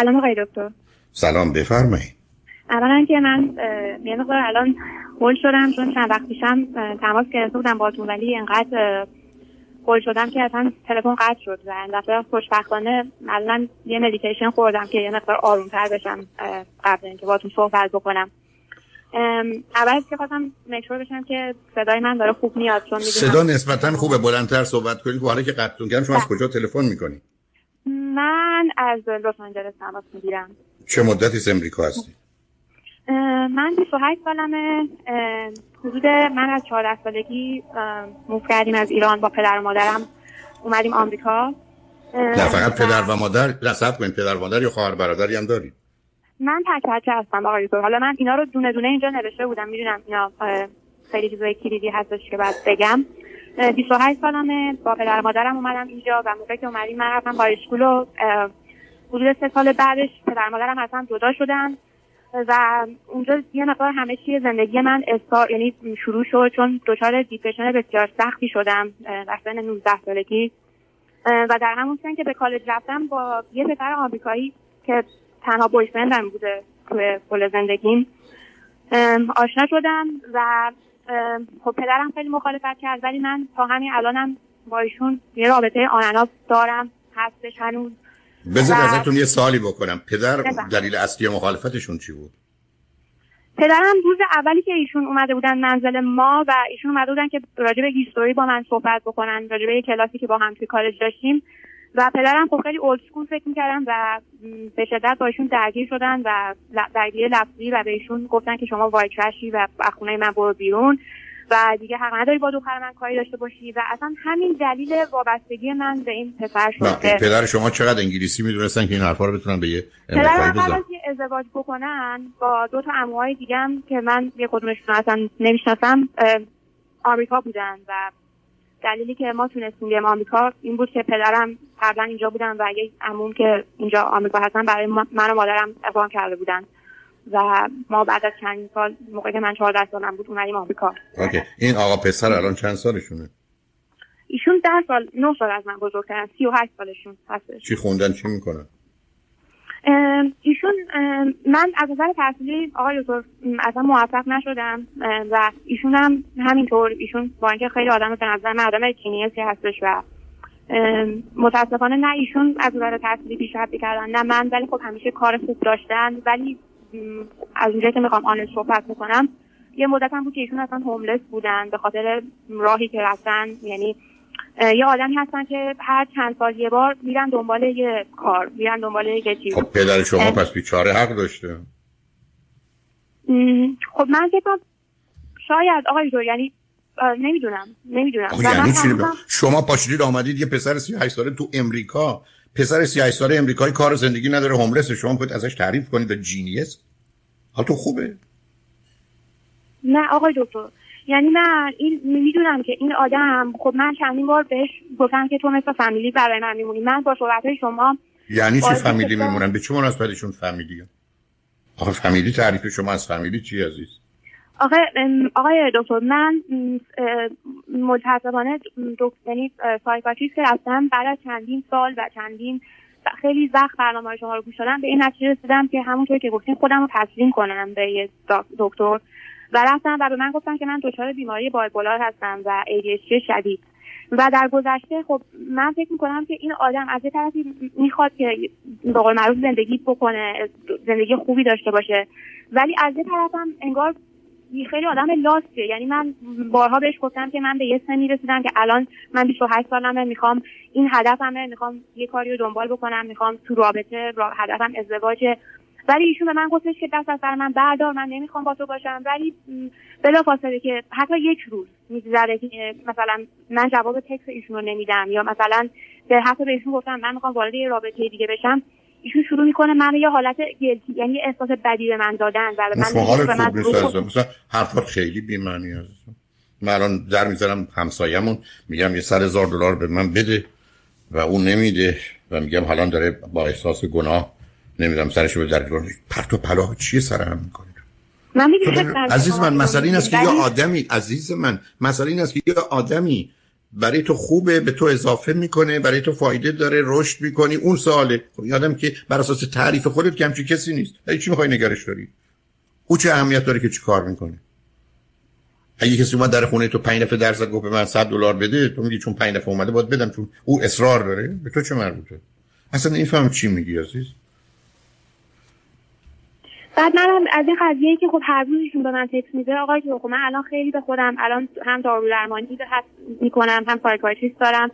سلام آقای دکتر. سلام بفرمایید. اولا که من یه مقدار الان هول شدم چون چند وقت پیشم تماس گرفته بودم باتون ولی انقدر هول شدم که اصلا تلفن قطع شد و دفعه خوشبختانه الان یه medication خوردم که یه مقدار آرومتر بشم قبل اینکه باتون صحبت بکنم. اول که خواستم make sure بشم که صدای من داره خوب میاد چون صدا نسبتا خوبه بلندتر صحبت کنید حالا که قطعتون کردم شما از بله. کجا تلفن می‌کنید من از لس آنجلس تماس می‌گیرم. چه مدتی از امریکا هستی؟ من 28 سالمه. حدود من از 14 سالگی موف کردیم از ایران با پدر و مادرم. اومدیم آمریکا. نه فقط پدر و مادر. نصب کنید پدر و مادر یا خواهر برادری هم دارید من تک بچه هستم آقای دکتر. حالا من اینا رو دونه دونه اینجا نوشته بودم می‌دونم اینا خیلی چیزای کلیدی هستش که بعد بگم. 28 سالمه. با پدر مادرم اومدم اینجا و موقعی که اومدیم من رفتم high school حدود سه سال بعدش پدر مادرم اصلا جدا شدن. و اونجا یه مقدار همه چیز زندگی من استار یعنی شروع شد چون دچار depression بسیار سختی شدم در سن 19 سالگی. و در همون سن که به کالج رفتم با یه پسر آمریکایی که تنها boyfriend م بوده توی کل زندگیم آشنا شدم و خب پدرم خیلی مخالفت کرد ولی من تا همین الانم با ایشون یه رابطه آنناف دارم هستش هنوز. بذار ازتون یه سوالی بکنم. پدر دلیل اصلی مخالفتشون چی بود؟ پدرم روز اولی که ایشون اومده بودن منزل ما و ایشون اومده بودن که راجع به هیستوری با من صحبت بکنن راجع به کلاسی که با هم توی کالج داشتیم. و پدرم خب خیلی اولد سکول فکر می‌کردن و به شدت با ایشون درگیر شدن و درگیر لفظی و بهشون گفتن که شما وایترشی و خونه من برو بیرون و دیگه حق نداری با دختر من کاری داشته باشی و اصلا همین دلیل وابستگی من به این پسر شد پدر شما چقدر انگلیسی می‌دونستن که این حرفا رو بتونن به یه پدر من ازدواج بکنن با دو تا عموهای دیگه که من یه کدومشون اصلا نمی‌شناسم آمریکا بودن و دلیلی که ما تونستیم بیایم آمریکا این بود که پدرم قبلا اینجا بودن و یه عموم که اینجا آمریکا هستن برای من و مادرم اقدام کرده بودن. و ما بعد از چند سال موقعی که من 14 سالم بود اومدیم آمریکا. اوکی. این آقا پسر الان چند سالشونه؟ ایشون 10 سال 9 سال از من بزرگترن 38 سالشون هستش. چی خوندن چی می‌کنن؟ ایشون من از نظر تحصیلی آقای دکتر اصلا موفق نشدم و ایشون هم همینطور ایشون با اینکه خیلی آدم به نظر من آدم جینیسی هستش و متاسفانه نه ایشون از نظر تحصیلی پیشرفت کردن نه من ولی خب همیشه کار خوب داشتن ولی از اونجایی که می‌خوام آن صحبت می‌کنم یه مدت هم بود که ایشون اصلا هوملس بودن به خاطر راهی که رفتن یعنی یه آدمی هستن که هر چند سال یه بار میرن دنبال یه کار میرن دنبال یه چیز. خب پدر شما پس بیچاره حق داشته. خب من فکر شاید آقای دور یعنی نمی‌دونم نمی‌دونم. یعنی شما پاشدید آمدید یه پسر 38 ساله تو امریکا. پسر 38 ساله امریکایی کار زندگی نداره هوملس شما باید ازش تعریف کنید و جینیس حال تو خوبه؟ نه آقای دکتر. یعنی من این می‌دونم که این آدم خب من چندین بار بهش گفتم که تو مثل فامیلی برای من میمونی. من با صحبت شما یعنی چی فامیلی میمونن؟ به چه مناسبتشون فامیلی؟ آخه فامیلی تعریف شما از فامیلی چی عزیز؟ آقای آقای دکتر من متاسفانه یعنی سایکاتریست که رفتم بعد از چندین سال و چندین خیلی وقت برنامه شما رو گوش دادم به این نتیجه رسیدم که همونطور که گفتین خودم رو تسلیم کنم به یه دکتر. و رفتم و به من گفتن که من دچار بیماری بایپولار هستم و ADHD شدید. و در گذشته خب من فکر می‌کنم که این آدم از یه طرفی می‌خواد که به قول معروف زندگی بکنه زندگی خوبی داشته باشه. ولی از یه طرفم انگار خیلی آدم لاسته. یعنی من بارها بهش گفتم که من به یه سنی رسیدم که الان من 28 سالمه می‌خوام این هدفمه می‌خوام یه کاری رو دنبال بکنم می‌خوام تو رابطه هدفم ازدواجه. ولی ایشون به من گفتش که دست از سر من بردار من نمی‌خوام با تو باشم. ولی بلا فاصله که حتی یک روز میگذره که مثلا من جواب تکس ایشون رو نمیدم یا مثلا به حتی به ایشون گفتم من می‌خوام وارد یه رابطه دیگه بشم ایشون شروع می‌کنه من یه حالت گلتی یعنی احساس بدی به من دادن و من حالت خوب مثلا حرفات خیلی بی‌معنی است من الان در می‌ذارم همسایمون میگم یه سر هزار دلار به من بده و اون نمیده و میگم حالا داره با احساس گناه نمی‌دونم سرش رو در پرت و پلا چیه سر هم می‌کنه من عزیز من مسئله این است که یه آدمی عزیز من مسئله این است که یه آدمی برای تو خوبه به تو اضافه می‌کنه برای تو فایده داره رشد می‌کنی اون سواله. خب یادم که بر اساس تعریف خودت که همچی کسی نیست. برای چی می‌خوای نگرش داری؟ او چه اهمیت داره که چی کار می‌کنه؟ اگه کسی اومد در خونه تو 5 دفعه درس گفت به من 100 دلار بده تو میگی چون 5 دفعه اومده باید بدم چون او اصرار داره به تو چه مربوطه؟ اصلا نمیفهم چی میگی عزیز. بعد من از این قضیه که خب هر روزشون به من تکس میده آقای که خب من الان خیلی به خودم الان هم دارو درمانی می‌کنم هم سایکاتریست دارم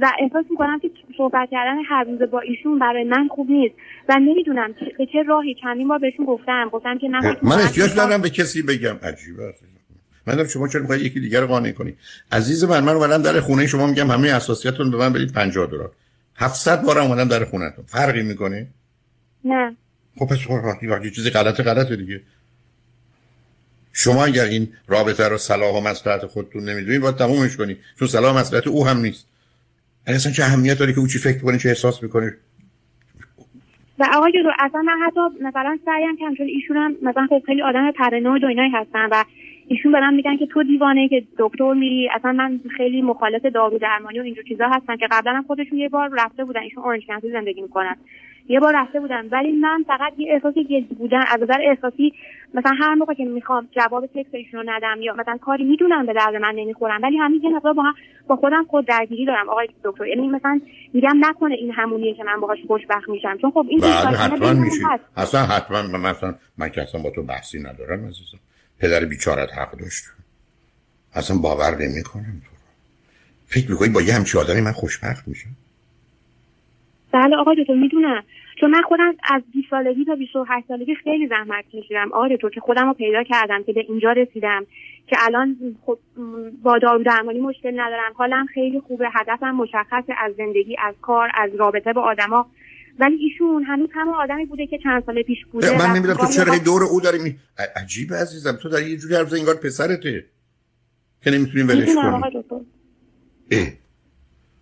و احساس می‌کنم که صحبت کردن هر روز با ایشون برای من خوب نیست و نمی‌دونم به چه راهی. چندین بار بهشون گفتم گفتم که من من احتیاج دارم به کسی بگم. عجیبه. من شما چرا می‌خواید یکی دیگر رو قانع کنی؟ عزیز من من اومدم در خونه شما میگم همه اساسیاتون به من بدید 50 دلار. 700 بار اومدم در خونهتون فرقی می‌کنه؟ نه. خب پس وقتی چیزی غلطه غلطه دیگه. شما اگر این رابطه رو صلاح و مصلحت خودتون نمی‌دونید باید تمومش کنید چون صلاح و مصلحت او هم نیست. یعنی اصلا چه اهمیت داره که او چی فکر کنه چه احساس می‌کنه؟ و آقای دکتر اصلا من حتی مثلا سعیم کم چون ایشون هم مثلا خب خیلی آدم پرنوید و اینایی هستن و ایشون به من میگن که تو دیوانه که دکتر میری. اصلا من خیلی مخالف دارو درمانی و اینجور چیزا هستن که قبلا هم خودشون یه بار رفته بودن ایشون اورنج زندگی می‌کنن. یه بار رفته بودم. ولی من فقط یه احساسی گلتی بودن از نظر احساسی مثلا هر موقع که می‌خوام جواب تکست رو ندم یا مثلا کاری می‌دونم به درد من نمی‌خورم ولی همین یه با هم با خودم خود درگیری دارم. آقای دکتر یعنی مثلا میگم نکنه این همونیه که من باهاش خوشبخت میشم. چون خب این بله حتما اصلا حتما مثلا من که اصلا با تو بحثی ندارم عزیزم. پدر بیچارت حق داشت. اصلا باور نمی‌کنم تو فکر می‌کنی با یه همچی آدمی من خوشبخت میشم؟ بله آقای دکتر می‌دونم. چون من خودم از 20 سالگی تا 28 سالگی خیلی زحمت کشیدم. آقای دکتر که خودم رو پیدا کردم که به اینجا رسیدم. که الان خب با دارو درمانی مشکل ندارم. حالم خیلی خوبه. هدفم مشخص از زندگی از کار از رابطه با آدما. ولی ایشون هنوز همه آدمی بوده که چند سال پیش بوده. من نمی‌دونم تو چرا دور او داری می... عجیب عزیزم. تو داری یه جوری حرف انگار پسرته. که نمی‌تونی ولش کنی.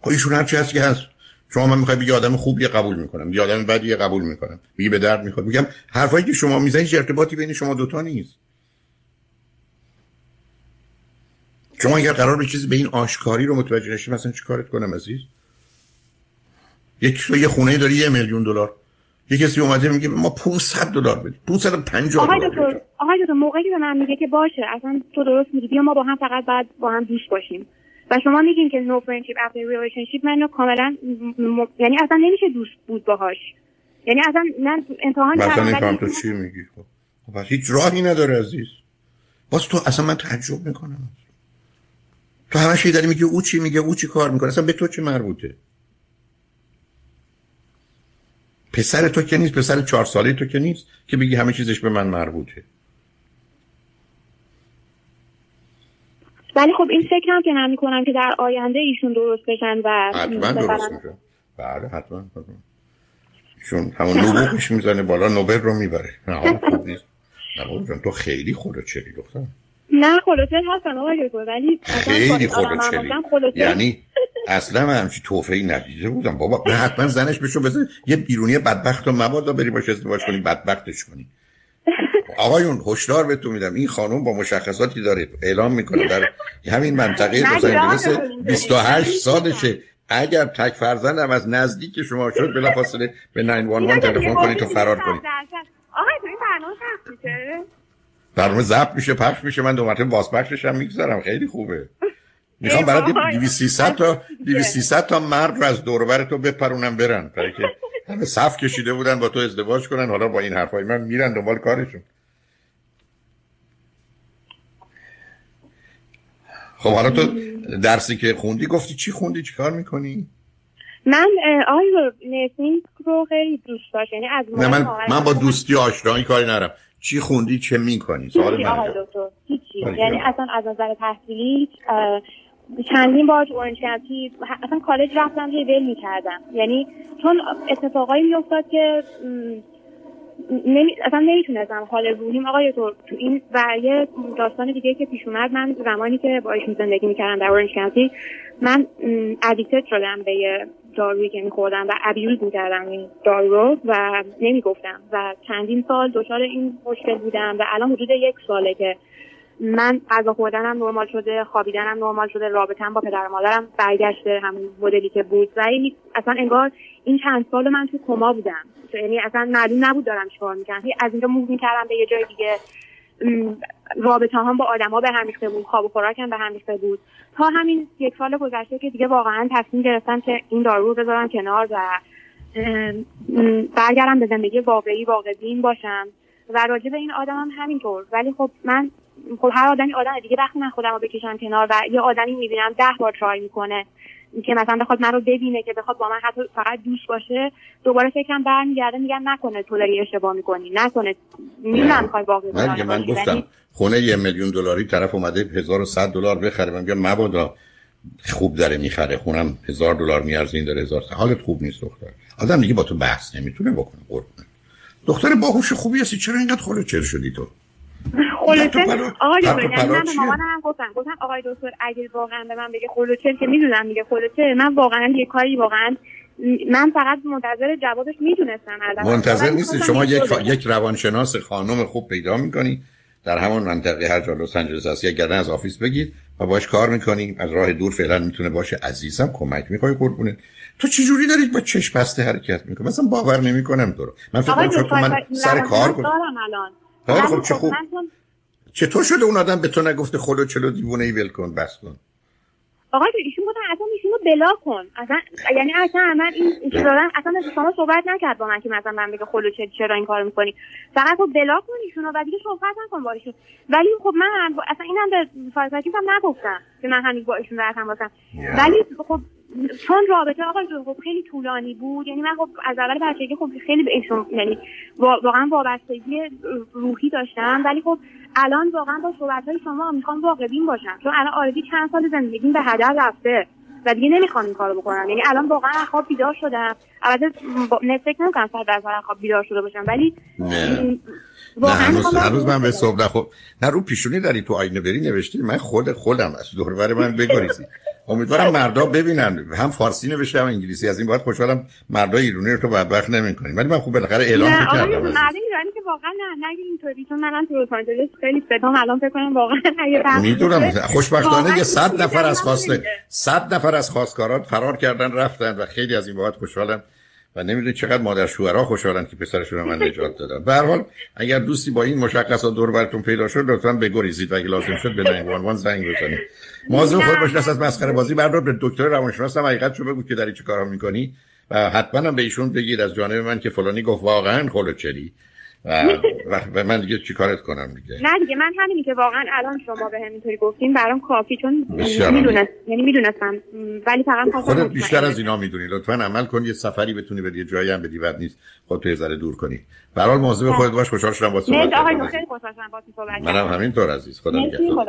خب ایشون هرچی هست که هست. شما من می‌خوای بگی آدم خوبی قبول می‌کنم یا آدم بدی قبول می‌کنم. میگه به درد می‌خواد میگم حرفایی که شما می‌زنید ارتباطی بین شما دوتا نیست. شما اگر قرار به چیزی به این آشکاری رو متوجه نشی مثلا چکارت کنم عزیز؟ یک تو یه خونه داری یه میلیون دلار. یه کسی اومده میگه ما 500 دلار بدیم. 550 دلار دکتر آقای دکتر موقعی که من میگه که باشه اصلا تو درست میگی بیا ما با هم فقط بعد با هم دوست باشیم. و شما میگین که no friendship after relationship من کاملا م... یعنی اصلا نمیشه دوست بود باهاش. یعنی اصلا من امتحان کردم تو چی میگی. خب خب هیچ راهی نداره عزیز. باز تو اصلا من تعجب می‌کنم. تو همه داری میگی او چی میگه او چی کار می‌کنه اصلا به تو چه مربوطه؟ پسر تو که نیست پسر چهار ساله تو که نیست که بگی همه چیزش به من مربوطه. ولی خب این فکرم که نمی کنم که در آینده ایشون درست بشن و حتما درست میشن بله حتما ایشون همون نبوغش می‌زنه بالا نوبل رو می‌بره. نه خوب نیست. نه تو خیلی خودت چلی دختر. نه خلوچل هستن آقای ولی خیلی خلوچلی یعنی اصلا من همچی توفه ای ندیده بودم. بابا حتما زنش بشو بزن یه بیرونی بدبخت و مبادا بری باش ازدواج کنی بدبختش کنی. آقایون هشدار بهتون میدم. این خانم با مشخصاتی داره. اعلام می‌کنه. در همین منطقه لس آنجلس 28 سالشه. اگر تک فرزندم از نزدیک شما شد بلافاصله به 911 تلفن کنید تو فرار کنید. آقای تو این برنامه میشه؟ برنامه ضبط میشه پخش میشه. من دو مرتبه بازپخشش هم می‌گذارم. خیلی خوبه. می‌خوام برای 200 تا 200 تا مرد رو از دور تو بپرونم برن. برای که همه صف کشیده بودن با تو ازدواج کنن. حالا با این حرفای من میرن دنبال کارشون. خب حالا تو درسی که خوندی گفتی چی خوندی؟ چی کار می‌کنی؟ من آقای نرسینگ رو خیلی دوست داشت یعنی از نه من, من با دوستی آشنایی کاری نرم چی خوندی؟ چه می‌کنی؟ سوال آقای دکتر یعنی اصلا از نظر تحصیلی چندین بار تو اورنج اصلا کالج رفتم که ول می‌کردم. یعنی چون اتفاقایی میافتاد که نمی... اصلا نمی‌تونستم. حال روحیم. آقای تو تو این و یه داستان دیگه که پیش اومد من زمانی که با ایشون زندگی می‌کردم در اورنج کانتی من ادیکتد شدم به یه دارویی که میخوردم و ابیوز می‌کردم این دارو رو و نمی‌گفتم. و چندین سال دچار این مشکل بودم و الان حدود یک ساله که من غذا خوردنم نرمال شده خوابیدنم نرمال شده رابطم با پدر مادرم برگشته همون مدلی که بود. و اصلا انگار این چند سال من تو کما بودم. یعنی اصلا معلوم نبود دارم چیکار می‌کنم. از اینجا موو می‌کردم به یه جای دیگه. رابطه هم با آدما به هم ریخته بود خواب و خوراکم به هم ریخته بود. تا همین یک سال گذشته که دیگه واقعا تصمیم گرفتم که این دارو رو بذارم کنار و برگردم به زندگی واقعی واقع بین باشم. و راجع به این آدم هم همینطور. ولی خب من خب هر آدمی آدم دیگه وقتی من خودم رو بکشم کنار و یه آدمی می‌بینم ده بار ترای می‌کنه. که مثلا بخواد من رو ببینه که بخواد با من حتی فقط دوست باشه دوباره فکرم برمیگرده میگم نکنه تو داری اشتباه می‌کنی نکنه. می‌دونم می‌خوای واقعا من, من گفتم خونه یه میلیون دلاری طرف اومده 1100 دلار بخره. من میگم مبادا خوب داره می‌خره. خونم هزار دلار میارزه این داره هزار حالت خوب نیست دختر. آدم دیگه با تو بحث نمی‌تونه بکنه قربونه دختر باهوش خوبی هستی چرا اینقدر خلو چر شدی تو؟ خلوچل آقای دکتر من به مامانم گفتم گفتم آقای دکتر اگه واقعا به من بگه خلوچل که می‌دونم میگه خلوچل من واقعا یه کاری واقعا من فقط منتظر جوابش می‌دونستم منتظر نیستی؟ شما یک یک روانشناس خانم خوب پیدا می‌کنی. در همون منطقه هر جا لس آنجلس هست یک گردن از office بگید و باش کار می‌کنی. از راه دور فعلا می‌تونه باشه عزیزم. کمک می‌خوای قربونت. تو چه جوری دارید با چشم بسته حرکت می‌کنی؟ مثلا باور نمی‌کنم تو رو. من فکر کنم من سر کار کنم خب چه خوب. چطور شده اون آدم به تو نگفته خل و چل و دیوونه ای ول کن بس کن؟ آقای ایشون گفتن اصلا ایشونو بلا کن. اصلا یعنی اصلا من این دادن اصلا شما صحبت نکرد با من که مثلا من بگه خلو چرا این کارو می‌کنی. فقط خب بلا کن ایشونو و دیگه صحبت نکن با ایشون. ولی خب من اصلا اینم به فارسیش هم نگفتم که من همین با ایشون در تماسم ولی خب چون رابطه آقای خب خیلی طولانی بود یعنی من خب از اول بچگی خب خیلی به ایشون یعنی واقعا وابستگی روحی داشتم ولی خب الان واقعا با صحبت های شما می‌خوام واقع بین باشم. چون الان آردی چند سال زندگیم به هدر رفته و دیگه نمی‌خوام این کارو بکنم. یعنی الان واقعا خواب بیدار شدم. البته نه فکر نمی‌کنم صد درصد خواب بیدار شده باشم ولی نه. نه هنوز, هنوز من به صبح خب نه رو پیشونی داری تو آینه بری نوشتی؟ من خود خودم از دور من بگریزی. امیدوارم مردا ببینن. هم فارسی نوشته هم انگلیسی. از این باید خوشحالم مردا ایرانی رو تو بدبخت نمی‌کنیم. ولی من خوب بالاخره اعلام کردم نه ایرانی که واقعا نه نگی اینطوری. چون منم تو لس آنجلس خیلی صدام الان فکر کنم واقعا می‌دونم. خوشبختانه که 100 نفر از خواسته 100 نفر از خواستگارات فرار کردن رفتن و خیلی از این باید خوشحالم. و نمی‌دونی چقدر مادر شوهرها خوشحالن که پسرشون رو من نجات دادم به هر حال اگر دوستی با این مشخصات دور براتون پیدا شد لطفا بگریزید و اگه لازم شد به 911 زنگ بزنید. موضوع خود باشید از مسخره بازی بردار به دکتر روانشناس هم حقیقت شو بگو که داری چه کارا می‌کنی. و حتما هم به ایشون بگید از جانب من که فلانی گفت واقعا خلوچلی و به من دیگه چیکارت کنم دیگه؟ نه دیگه من همینی که واقعا الان شما به همینطوری گفتین برام کافی چون می‌دونست یعنی می‌دونستم ولی فقط خودت بیشتر از اینا می‌دونی. لطفا عمل کن یه سفری بتونی به یه جایی هم بدی بد نیست. خودت یه ذره دور کنی. برحال مواظب خودت باش خوشحال شدم با صحبت منم همینطور عزیز. خدا نگهدار.